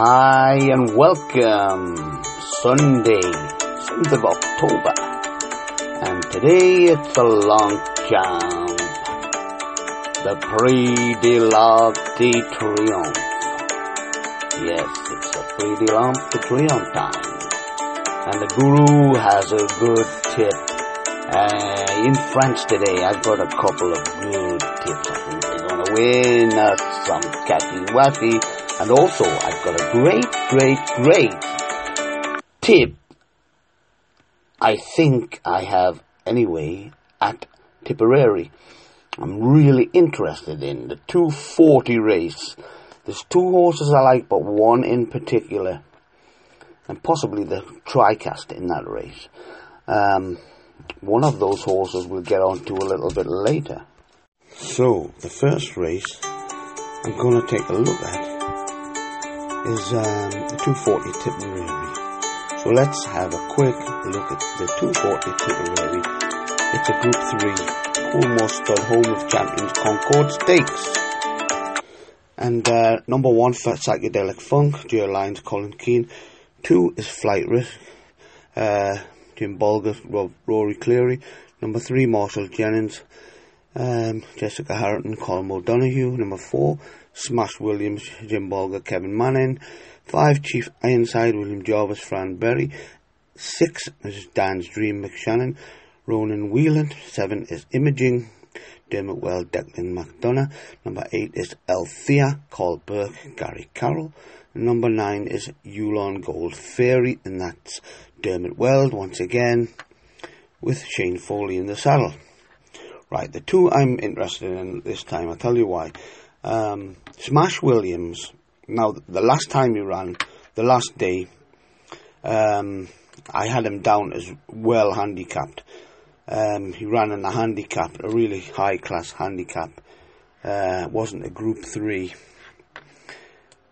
Hi and welcome. Sunday, 7th of October. And today it's a long jump. The Prix de l'Arc de Triomphe. Yes, it's the Prix de l'Arc de Triomphe time. And the Guru has a good tip. Uh, in France today, I've got a couple of good tips. I think they're to win uh, some catchy wacky. And also, I've got a great, great, great tip. I think I have anyway at Tipperary. I'm really interested in the 240 race. There's two horses I like, but one in particular, and possibly the TriCast in that race. Um, one of those horses we'll get on to a little bit later. So, the first race I'm going to take a look at is um, the 240 Tipperary. So let's have a quick look at the 240 Tipperary. It's a Group 3 Coolmore Stud Home of Champions Concorde Stakes. And uh, number one for Psychedelic Funk, Joe Lyons, Colin Keane. Two is Flight Risk, uh, Jim Bolger, Rory Cleary. Number three, Marshall Jennings, um, Jessica Harrington, Colin O'Donoghue. Number four, Smash Williams, Jim Bolger, Kevin Manning. Five, Chief Ironside, William Jarvis, Fran Berry. Six is Dan's Dream, Mick Channon, Ronan Whelan. Seven is Imaging, Dermot Weld, Declan McDonogh. Number eight is Althea, Karl Burke, Gary Carroll. Number nine is Yulong Gold Fairy, and that's Dermot Weld once again with Shane Foley in the saddle. Right, the two I'm interested in this time, I'll tell you why. Um, Smash Williams, now the last time he ran, the last day, um, I had him down as well handicapped. Um, he ran in a handicap, a really high class handicap. Uh, wasn't a group three.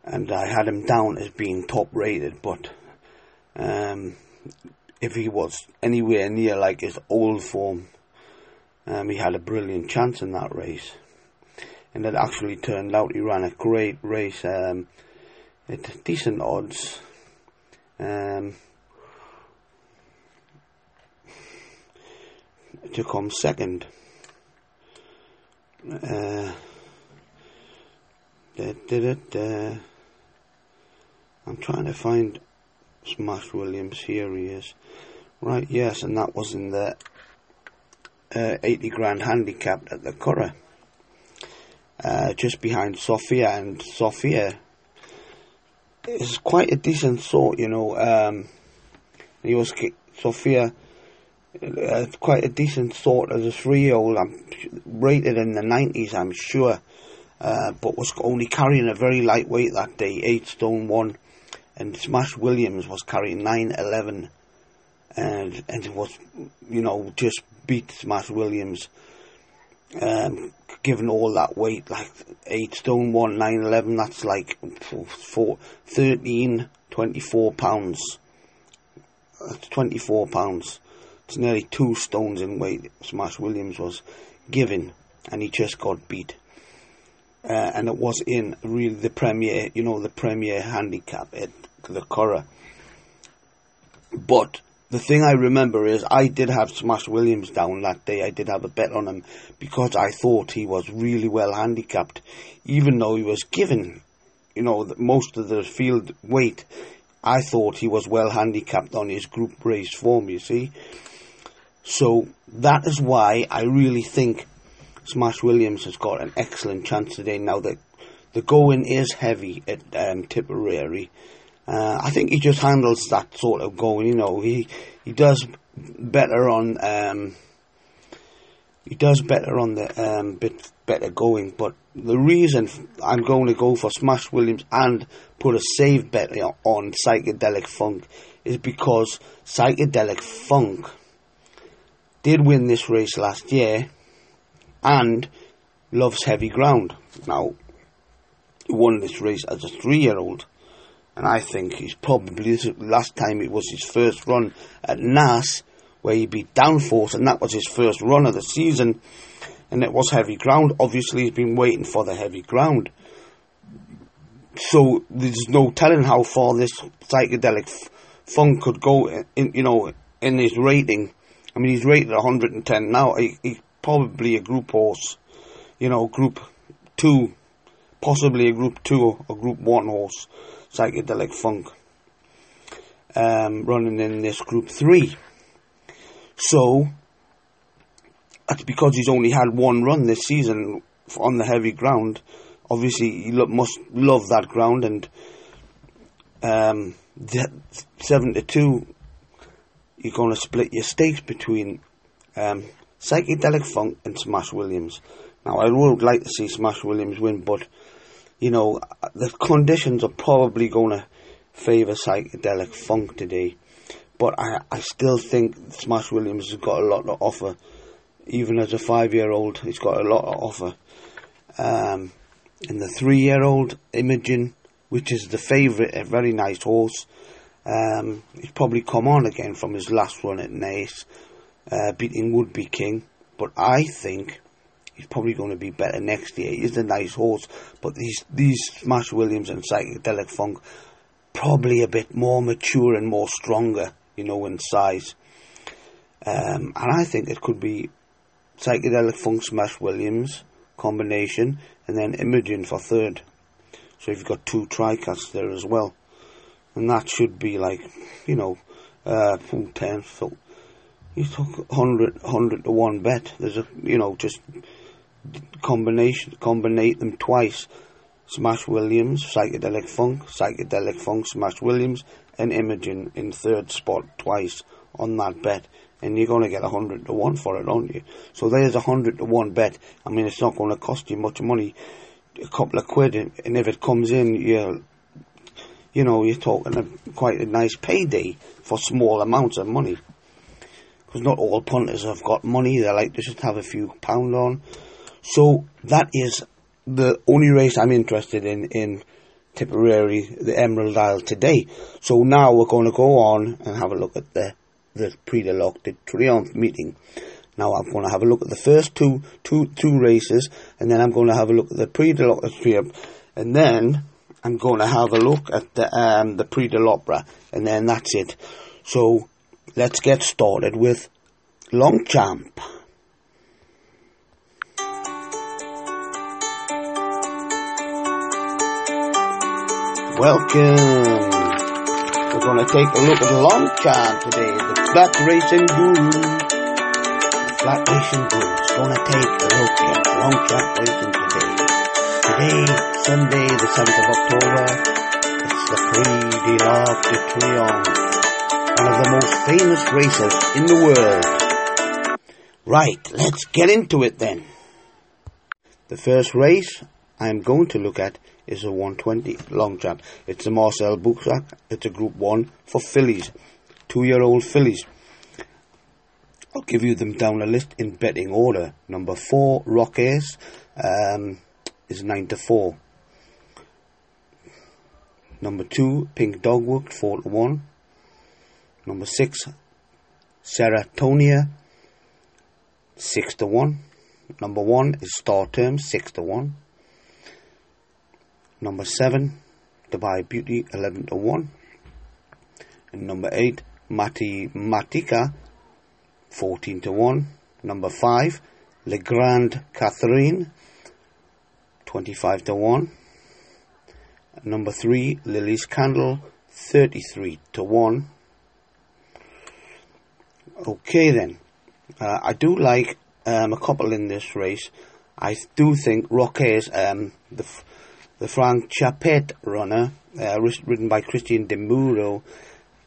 And I had him down as being top rated, but um, if he was anywhere near like his old form, um, he had a brilliant chance in that race and it actually turned out he ran a great race um, at decent odds. Um, to come second. Uh, I'm trying to find Smash Williams. Here he is. Right, yes, and that was in the uh, 80 grand handicap at the Curragh uh, just behind Sofia, and Sofia is quite a decent sort, you know. Um, he was Sophia, uh, quite a decent sort as a three-year-old. I'm rated in the nineties, I'm sure, uh, but was only carrying a very light weight that day, eight stone one, and Smash Williams was carrying nine eleven, and and was, you know, just beat Smash Williams. Um, given all that weight, like 8 stone 1, 9, 11, that's like four, 13, 24 pounds. That's 24 pounds. It's nearly 2 stones in weight Smash Williams was given, and he just got beat. Uh, and it was in really the premier, you know, the premier handicap at the Curragh. But the thing I remember is I did have Smash Williams down that day. I did have a bet on him because I thought he was really well handicapped, even though he was given, you know, most of the field weight. I thought he was well handicapped on his group race form. You see, so that is why I really think Smash Williams has got an excellent chance today. Now that the going is heavy at um, Tipperary. Uh, I think he just handles that sort of going. You know, he he does better on um, he does better on the um, bit better going. But the reason I'm going to go for Smash Williams and put a save bet on Psychedelic Funk is because Psychedelic Funk did win this race last year and loves heavy ground. Now, he won this race as a three year old and I think he's probably last time it was his first run at Naas where he beat Downforce, and that was his first run of the season, and it was heavy ground. Obviously, he's been waiting for the heavy ground, so there's no telling how far this psychedelic f- funk could go in, in, you know, in his rating. I mean, he's rated 110 now. He, he's probably a group horse, you know, group two, possibly a group two or group one horse, psychedelic funk, um, running in this group three. So, that's because he's only had one run this season on the heavy ground. Obviously, he lo- must love that ground, and um, seven to two, you're going to split your stakes between um, psychedelic funk and Smash Williams. Now, I would like to see Smash Williams win, but you know the conditions are probably going to favour psychedelic funk today. But I, I still think Smash Williams has got a lot to offer. Even as a five-year-old, he's got a lot to offer. Um, and the three-year-old Imogen, which is the favourite, a very nice horse. Um, he's probably come on again from his last run at Naas, uh, beating Would Be King. But I think he's probably going to be better next year. He's a nice horse, but these these Smash Williams and Psychedelic Funk probably a bit more mature and more stronger, you know, in size. Um, and I think it could be Psychedelic Funk Smash Williams combination, and then Imogen for third. So you've got two tricasts there as well, and that should be like, you know, uh, full ten. So you took 100, 100 to one bet. There's a, you know, just combination, combinate them twice. Smash Williams, Psychedelic Funk, Psychedelic Funk, Smash Williams, and Imogen in third spot twice on that bet. And you're going to get a hundred to one for it, aren't you? So there's a hundred to one bet. I mean, it's not going to cost you much money, a couple of quid, and, and if it comes in, you you know, you're talking a, quite a nice payday for small amounts of money. Because not all punters have got money; they like to just have a few pound on. So that is the only race I'm interested in in Tipperary, the Emerald Isle today. So now we're going to go on and have a look at the the Prix de Triomphe meeting. Now I'm going to have a look at the first two two two races, and then I'm going to have a look at the Prix de Triomphe, and then I'm going to have a look at the um, the Prix de and then that's it. So let's get started with Longchamp. Welcome. We're going to take a look at Longchamp today, the flat racing guru. The flat racing guru is going to take a look at Longchamp racing today. Today, Sunday, the 7th of October, it's the Prix de l'Arc de Triomphe, one of the most famous races in the world. Right, let's get into it then. The first race I'm going to look at is a 120 long Longchamp. It's a Marcel Boussac. It's a Group 1 for fillies, two-year-old fillies. I'll give you them down the list in betting order. Number 4, Rock Ace, um, is 9 to 4. Number 2, Pink Dogwood, 4 to 1. Number 6, Ceratonia, 6 to 1. Number 1 is Star Term, 6 to 1. Number 7, Dubai Beauty 11 to 1. And number 8, Matematica 14 to 1. Number 5, Le Grand Catherine 25 to 1. Number 3, Lily's Candle 33 to 1. Okay then. Uh, I do like um, a couple in this race. I do think Roquet's um, the the Frank Chappet runner, uh, ridden by Cristian Demuro.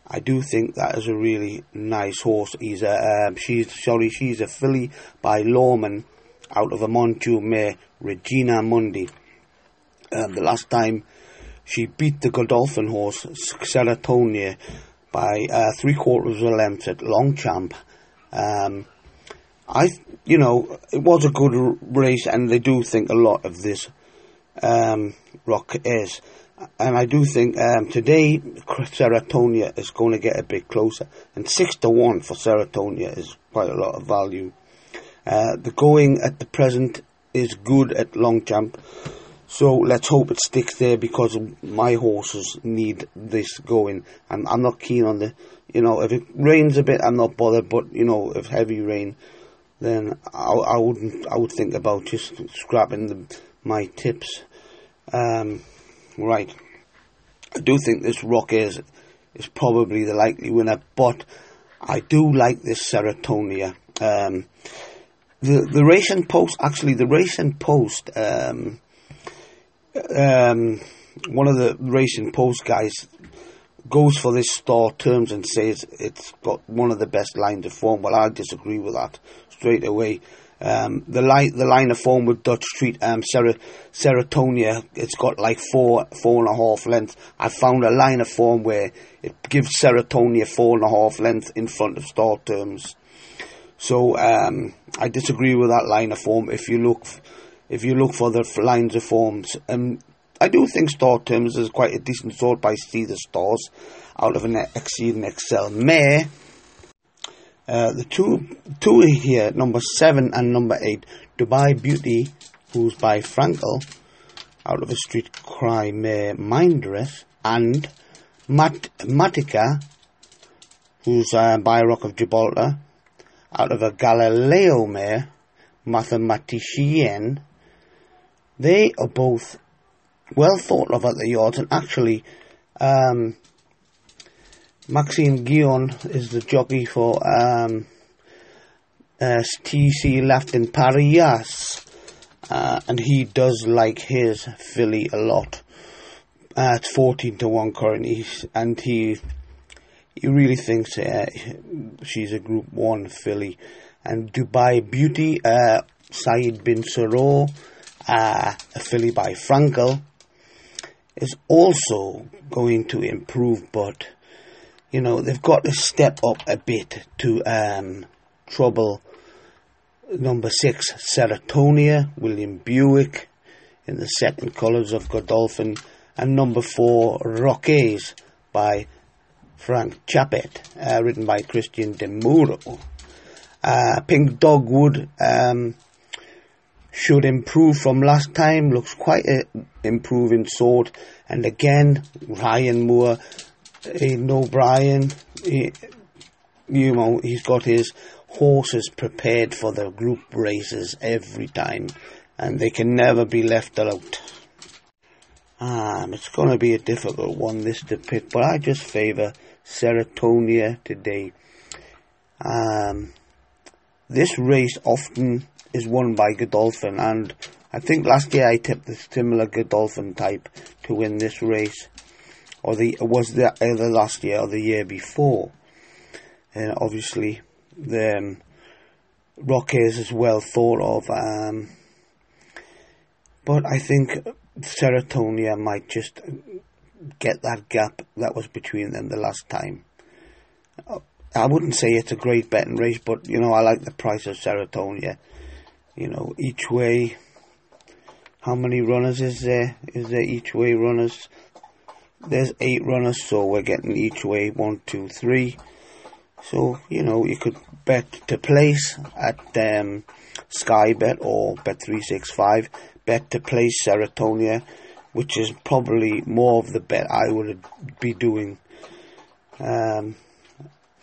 I do think that is a really nice horse. He's a um, she's sorry she's a filly by Lawman out of a Montjeu mare, Regina Mundi. Um, the last time she beat the Godolphin horse Ceratonia by uh, three quarters of a length at Longchamp. Um, I, you know, it was a good race, and they do think a lot of this um, rock is. And I do think um, today Ceratonia is going to get a bit closer, and six to one for Ceratonia is quite a lot of value. Uh, the going at the present is good at Longchamp, So let's hope it sticks there because my horses need this going. And I'm not keen on the, you know, if it rains a bit, I'm not bothered. But you know, if heavy rain, then I, I wouldn't. I would think about just scrapping the, my tips. Um, right. I do think this Rock is is probably the likely winner, but I do like this Ceratonia. Um, the the Racing Post actually the Racing Post um, um, one of the Racing Post guys goes for this star terms and says it's got one of the best lines of form. Well, I disagree with that straight away. Um, the line the line of form with Dutch Street um, Ser- Ceratonia, it's got like four four and a half length. I found a line of form where it gives Ceratonia four and a half length in front of Star Terms. So um, I disagree with that line of form. If you look, if you look for the lines of forms, um, I do think Star Terms is quite a decent sort by Sea The Stars out of an Exceed Excel mare. Uh, the two two here, number seven and number eight, Dubai Beauty, who's by Frankel, out of a Street Cry mare Mindress, and Mat- Matica, who's uh, by Rock of Gibraltar, out of a Galileo mare, Mathematician. They are both well thought of at the yards, and actually, um, Maxime Guyon is the jockey for um, uh, TC left in Paris, uh, and he does like his filly a lot. Uh, it's 14 to 1 currently, and he he really thinks uh, she's a Group 1 filly. And Dubai Beauty, uh, Saeed bin Suroor, uh, a filly by Frankel, is also going to improve, but you know, they've got to step up a bit to um, trouble number six, Ceratonia, William Buick, in the second colours of Godolphin, and number four, Rocques by Frank Chappet, uh, written by Cristian Demuro. Uh, Pink Dogwood um, should improve from last time, looks quite an improving sort, and again, Ryan Moore Aidan O'Brien, he, you know, he's got his horses prepared for the group races every time, and they can never be left out. Um, it's going to be a difficult one this to pick, but I just favour Ceratonia today. Um, this race often is won by Godolphin, and I think last year I tipped a similar Godolphin type to win this race or the was the either last year or the year before. And obviously, the um, Rocques is well thought of. Um, but I think Ceratonia might just get that gap that was between them the last time. I wouldn't say it's a great betting race, but you know I like the price of Ceratonia. You know each way. How many runners is there? Is there each way runners? There's eight runners, so we're getting each way one, two, three. So you know you could bet to place at um, Sky Bet or Bet three six five. Bet to place Ceratonia, which is probably more of the bet I would be doing. Um,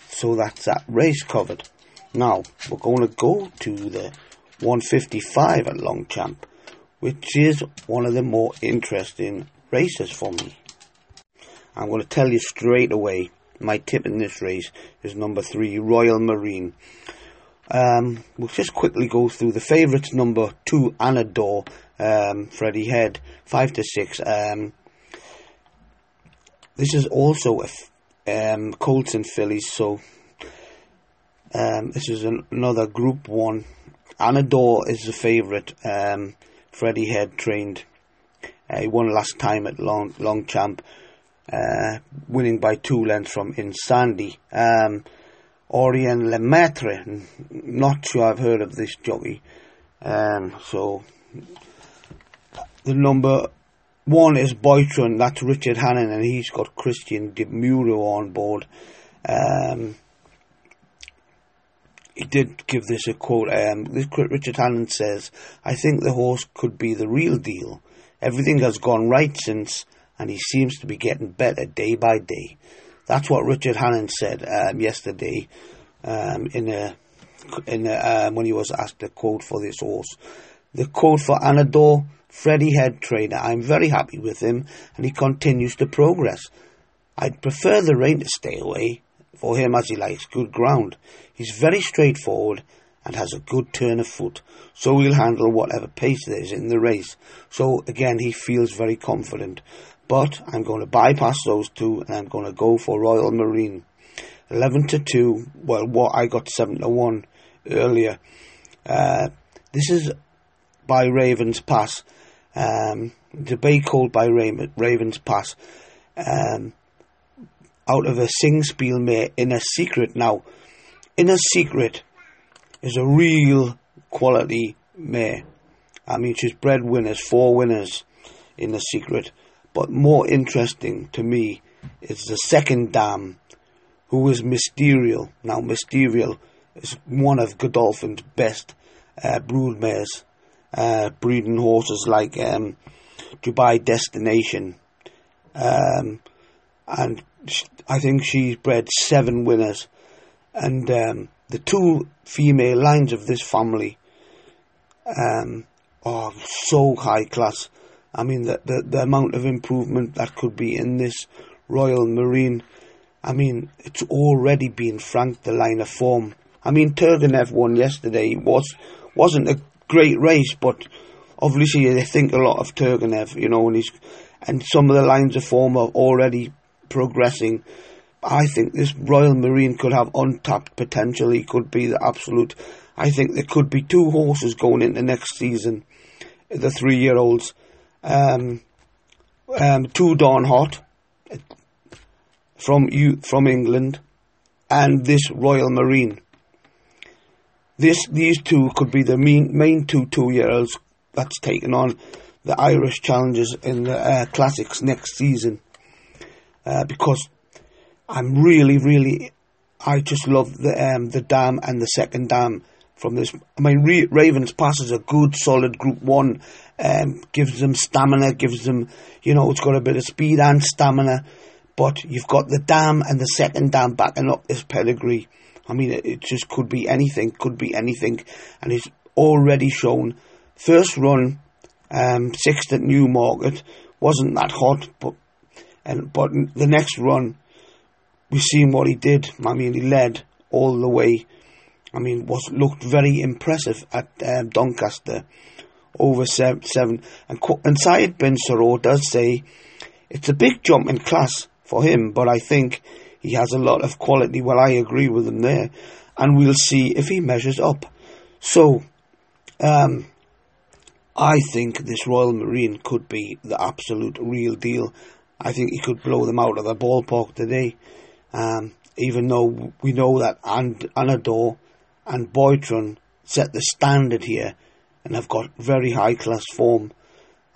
so that's that race covered. Now we're going to go to the 155 at Longchamp, which is one of the more interesting races for me. I'm going to tell you straight away. My tip in this race is number three, Royal Marine. Um, we'll just quickly go through the favourites. Number two, Anodor, um, Freddy Head, five to six. Um, this is also a um, Colts and Phillies, so um, this is an- another Group One. Anodor is the favourite. Um, Freddy Head trained. Uh, he won last time at Long Longchamp uh, winning by two lengths from Insandy. Um, Aurelien Lemaitre, not sure I've heard of this jockey. Um, so the number one is Boitron, that's Richard Hannon, and he's got Cristian Demuro on board. Um, he did give this a quote. Um, Richard Hannon says, "I think the horse could be the real deal. Everything has gone right since, and he seems to be getting better day by day. That's what Richard Hannon said um, yesterday um, in a, in a, um, when he was asked the quote for this horse. The quote for Anodor, Freddy Head trainer. I'm very happy with him, and he continues to progress. I'd prefer the rain to stay away for him as he likes good ground. He's very straightforward and has a good turn of foot, so he'll handle whatever pace there is in the race. So again, he feels very confident. But I'm going to bypass those two and I'm going to go for Royal Marine. 11 to 2. Well, what I got 7 to 1 earlier. Uh, this is by Ravens Pass. Um, bay called by Ravens Pass. Um, out of a Singspiel mare Inner Secret. Now, Inner Secret is a real quality mare. I mean, she's bred winners, four winners in the secret. But more interesting to me is the second dam, who is Mysterial. Now, Mysterial is one of Godolphin's best uh, brood mares, uh, breeding horses like um, Dubai Destination. Um, and I think she's bred seven winners. And um, the two female lines of this family um, are so high class. I mean, the, the, the amount of improvement that could be in this Royal Marine, I mean, it's already been franked the line of form. I mean, Turgenev won yesterday. It was, wasn't a great race, but obviously they think a lot of Turgenev, you know, and he's, and some of the lines of form are already progressing. I think this Royal Marine could have untapped potential. He could be the absolute. I think there could be two horses going into next season, the three year olds um, um, Too Darn Hot from you from England, and this Royal Marine. This these two could be the main main two two year olds that's taken on the Irish challenges in the uh, classics next season. Uh, because I'm really really I just love the um, the dam and the second dam from this. I mean, Re- Ravens passes a good, solid Group One, um, gives them stamina, gives them, you know, it's got a bit of speed and stamina. But you've got the dam and the second dam backing up this pedigree. I mean, it, it just could be anything, could be anything, and it's already shown. First run, um, sixth at Newmarket, wasn't that hot, but and but the next run, we've seen what he did. I mean, he led all the way I mean, was looked very impressive at um, Doncaster over seven. And, and Saeed bin does say it's a big jump in class for him, but I think he has a lot of quality. Well, I agree with him there, and we'll see if he measures up. So, um, I think this Royal Marine could be the absolute real deal. I think he could blow them out of the ballpark today. Um, even though we know that and Anodor and Boitron set the standard here and have got very high class form.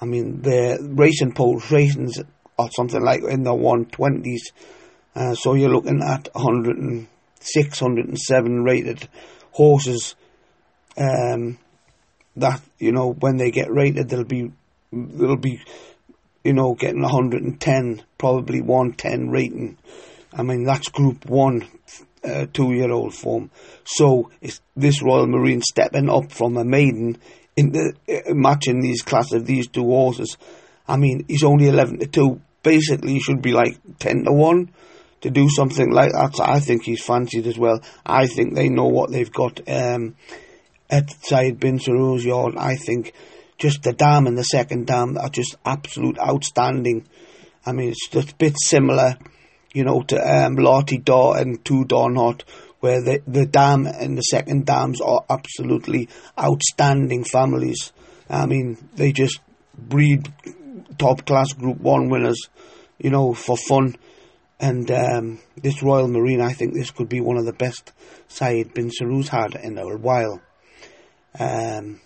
I mean, their racing post ratings are something like in the 120s. Uh, so you're looking at 106, 107 rated horses. Um, that you know when they get rated, they'll be they'll be you know getting 110, probably 110 rating. I mean that's Group One uh, two-year-old form. So is this Royal Marine stepping up from a maiden in the uh, matching these class of these two horses? I mean, he's only eleven to two. Basically, he should be like ten to one to do something like that. So I think he's fancied as well. I think they know what they've got um, at Saeed bin Suroor's yard. I think just the dam and the second dam are just absolute outstanding. I mean, it's just a bit similar you know, to um, Lah Ti Dar and Too Darn Hot, where the, the dam and the second dams are absolutely outstanding families. I mean, they just breed top class Group 1 winners, you know, for fun. And um, this Royal Marine, I think this could be one of the best Saeed bin Suroor's had in a while. Um,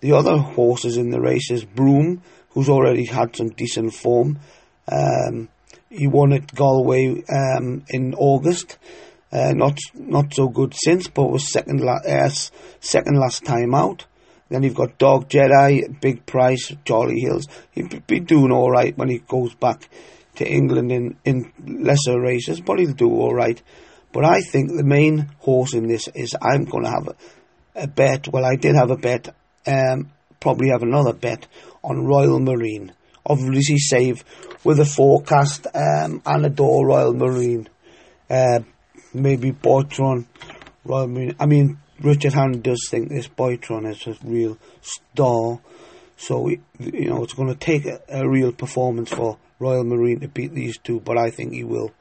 the other horses in the race is Broome, who's already had some decent form. Um, he won at Galway um, in August. Uh, not not so good since, but was second la- uh, second last time out. Then you've got Dark Jedi, Big Price, Charlie Hills. He'd be doing all right when he goes back to England in, in lesser races, but he'll do all right. But I think the main horse in this is I'm going to have a, a bet. Well, I did have a bet. Um, probably have another bet on Royal Marine. Obviously, save with a forecast um, and door. Royal Marine. Uh, maybe Boitron, Royal Marine. I mean, Richard Hand does think this Boitron is a real star. So, you know, it's going to take a, a real performance for Royal Marine to beat these two, but I think he will.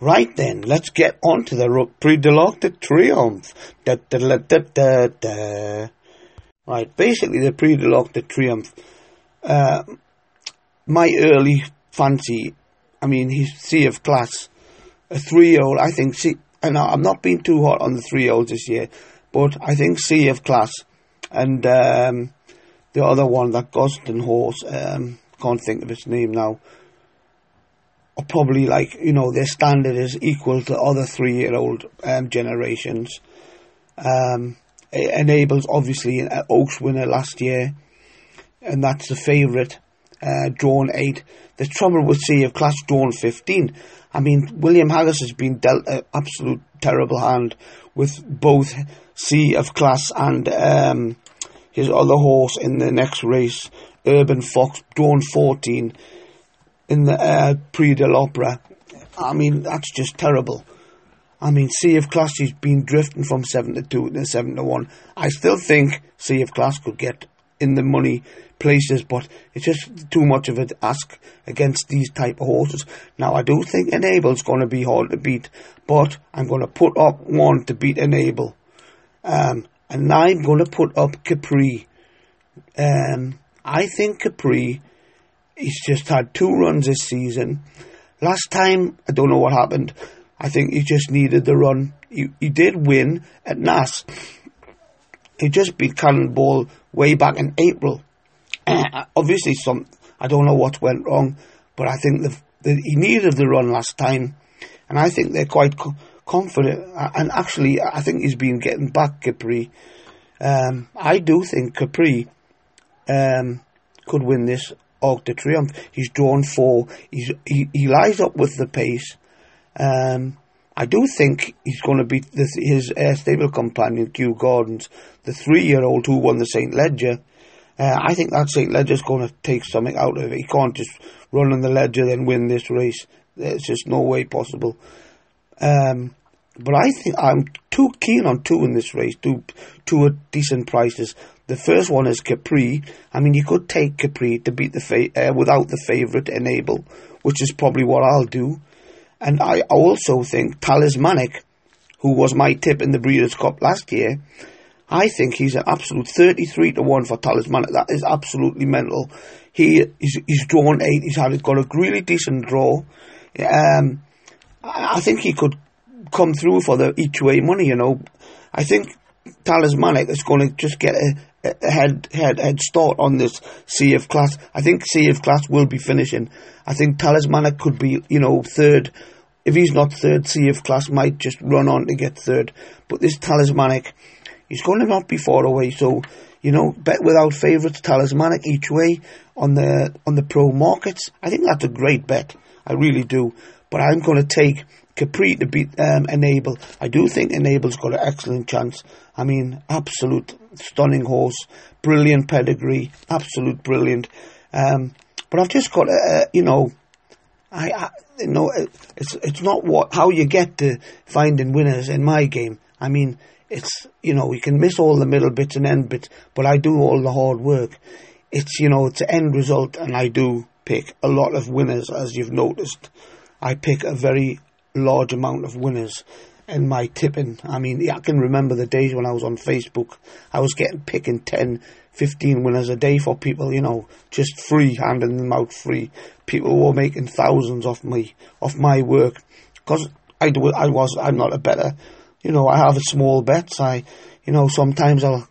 Right then, let's get on to the Prix de l'Arc de Triomphe. Da, da, da, Right, basically the Prix de l'Arc de Triomphe. Uh, my early fancy, I mean, he's Sea of Class. A three-year-old, I think, see, and I'm not being too hot on the three-year-olds this year, but I think Sea of Class and um, the other one, that Gosden horse, um, can't think of its name now, are probably like, you know, their standard is equal to other three year old um, generations. Um, it enables, obviously, an Oaks winner last year, and that's the favourite, uh, drawn 8. The trouble with Sea of Class drawn 15. I mean, William Haggas has been dealt an absolute terrible hand with both Sea of Class and um, his other horse in the next race, Urban Fox, drawn 14 in the uh, Prix de l'Opera. I mean, that's just terrible. I mean, Sea of Class he's been drifting from 7 to 2 to 7 to 1. I still think Sea of Class could get in the money places, but it's just too much of an ask against these type of horses. Now, I do think Enable's going to be hard to beat, but I'm going to put up one to beat Enable. Um, and I'm going to put up Capri. Um, I think Capri He's just had two runs this season. Last time, I don't know what happened. I think he just needed the run. He, he did win at Naas. He just beat Cannonball way back in April. Obviously, some I don't know what went wrong, but I think the, the, he needed the run last time, and I think they're quite co- confident. And actually, I think he's been getting back Capri. Um, I do think Capri um, could win this Arc de Triomphe. He's drawn four. He's, he, he lies up with the pace. Um, I do think he's going to beat the, his uh, stable companion, Kew Gardens, the three-year-old who won the St. Leger. Uh, I think that St. Leger's going to take something out of it. He can't just run on the Leger then win this race. There's just no way possible. Um, but I think I'm too keen on two in this race, two, two at decent prices. The first one is Capri. I mean, you could take Capri to beat the fa- uh, without the favourite Enable, which is probably what I'll do. And I also think Talismanic, who was my tip in the Breeders' Cup last year, I think he's an absolute 33 to 1 for Talismanic. That is absolutely mental. He he's, he's drawn eight. He's had got a really decent draw. Um, I think he could come through for the each way money. You know, I think Talismanic is going to just get a, head head head start on this Sea of Class. I think Sea of Class will be finishing. I think Talismanic could be, you know, third. If he's not third, Sea of Class might just run on to get third. But this Talismanic, he's going to not be far away. So, you know, bet without favourites, Talismanic each way on the on the pro markets. I think that's a great bet. I really do. But I'm going to take Capri to beat um, Enable. I do think Enable's got an excellent chance. I mean, absolute stunning horse, brilliant pedigree, absolute brilliant. Um, but I've just got, uh, you know, I, I, you know, it's it's not what how you get to finding winners in my game. I mean, it's you know, you can miss all the middle bits and end bits, but I do all the hard work. It's you know, it's an end result, and I do pick a lot of winners, as you've noticed. I pick a very large amount of winners in my tipping. I mean, I can remember the days when I was on Facebook. I was getting picking 10, 15 winners a day for people, you know, just free, handing them out free. People were making thousands off me, off my work. Because I, do, I was, I'm not a better, you know, I have a small bets. I, you know, sometimes I'll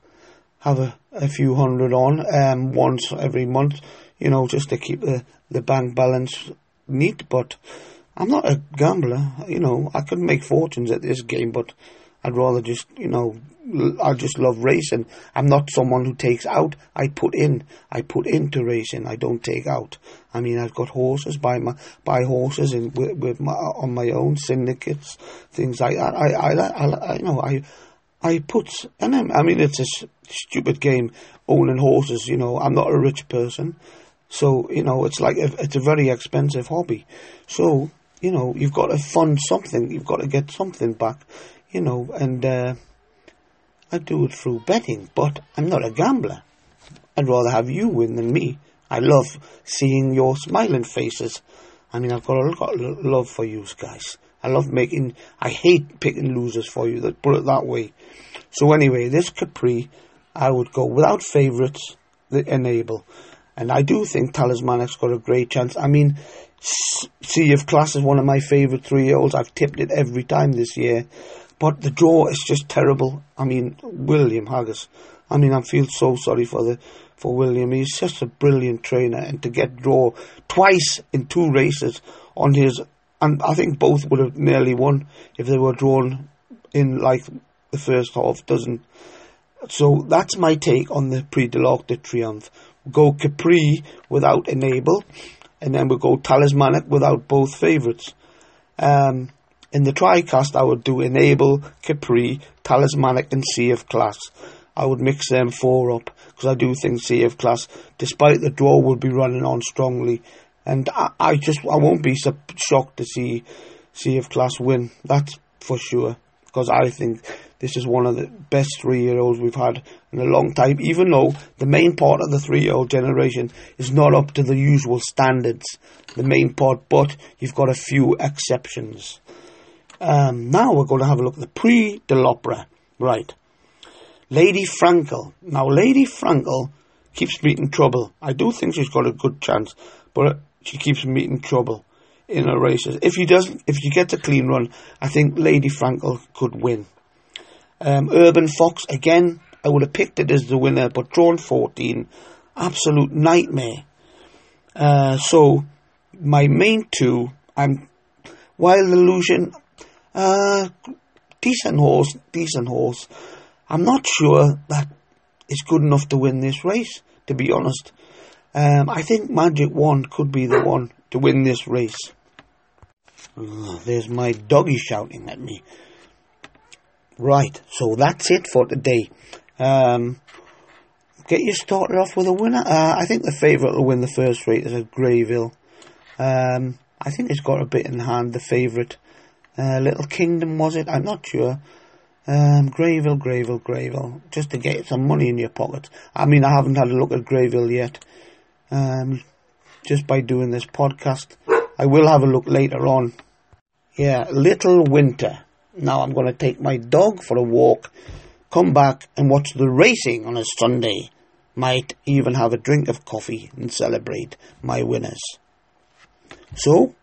have a, a few hundred on, um, once every month, you know, just to keep the, the bank balance neat. But, I'm not a gambler, you know. I could make fortunes at this game, but I'd rather just, you know, I just love racing. I'm not someone who takes out. I put in. I put into racing. I don't take out. I mean, I've got horses, buy my buy horses in with, with my on my own syndicates, things like that. I I, I, I you know I I put and I, I mean it's a stupid game owning horses. You know, I'm not a rich person, so you know it's like a, it's a very expensive hobby. So you know you've got to fund something. You've got to get something back. You know, and. Uh, I do it through betting, but I'm not a gambler. I'd rather have you win than me. I love seeing your smiling faces. I mean, I've got a lot of love for you guys. I love making, I hate picking losers for you, that put it that way. So anyway, this Capri, I would go without favourites, the enable. And I do think Talismanic's got a great chance. I mean, Sea of Class is one of my favourite three-year-olds. I've tipped it every time this year. But the draw is just terrible. I mean, William Haggas. I mean, I feel so sorry for the for William. He's such a brilliant trainer, and to get draw twice in two races on his, and I think both would have nearly won if they were drawn in like the first half dozen. So that's my take on the Prix de l'Arc de Triomphe. Go Capri without Enable, and then we'll go Talismanic without both favourites. Um, in the TriCast, I would do Enable, Capri, Talismanic, and Sea of Class. I would mix them four up because I do think Sea of Class, despite the draw, would be running on strongly. And I, I just I won't be so shocked to see Sea of Class win. That's for sure because I think this is one of the best three year olds we've had in a long time, even though the main part of the three year old generation is not up to the usual standards, the main part, but you've got a few exceptions. Um, now we're going to have a look at the Prix de l'Opera. Right. Lady Frankel. Now, Lady Frankel keeps meeting trouble. I do think she's got a good chance, but she keeps meeting trouble in her races. If she doesn't, if she gets a clean run, I think Lady Frankel could win. Um, Urban Fox again. I would have picked it as the winner, but drawn 14, absolute nightmare. Uh, so my main two, I'm Wild Illusion. Uh, decent horse, decent horse. I'm not sure that it's good enough to win this race, to be honest. Um, I think Magic Wand could be the one to win this race. There's my doggy shouting at me. Right, so that's it for today. Um, get you started off with a winner. Uh, I think the favourite will win the first race is a Grayville. Um, I think it's got a bit in hand, the favourite. Uh, Little Kingdom was it? I'm not sure. Um, Grayville, Grayville, just to get some money in your pocket. I mean, I haven't had a look at Grayville yet. Um, just by doing this podcast, I will have a look later on. Yeah, Little Winter. Now I'm going to take my dog for a walk, come back and watch the racing on a Sunday. Might even have a drink of coffee and celebrate my winners. So,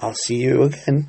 I'll see you again.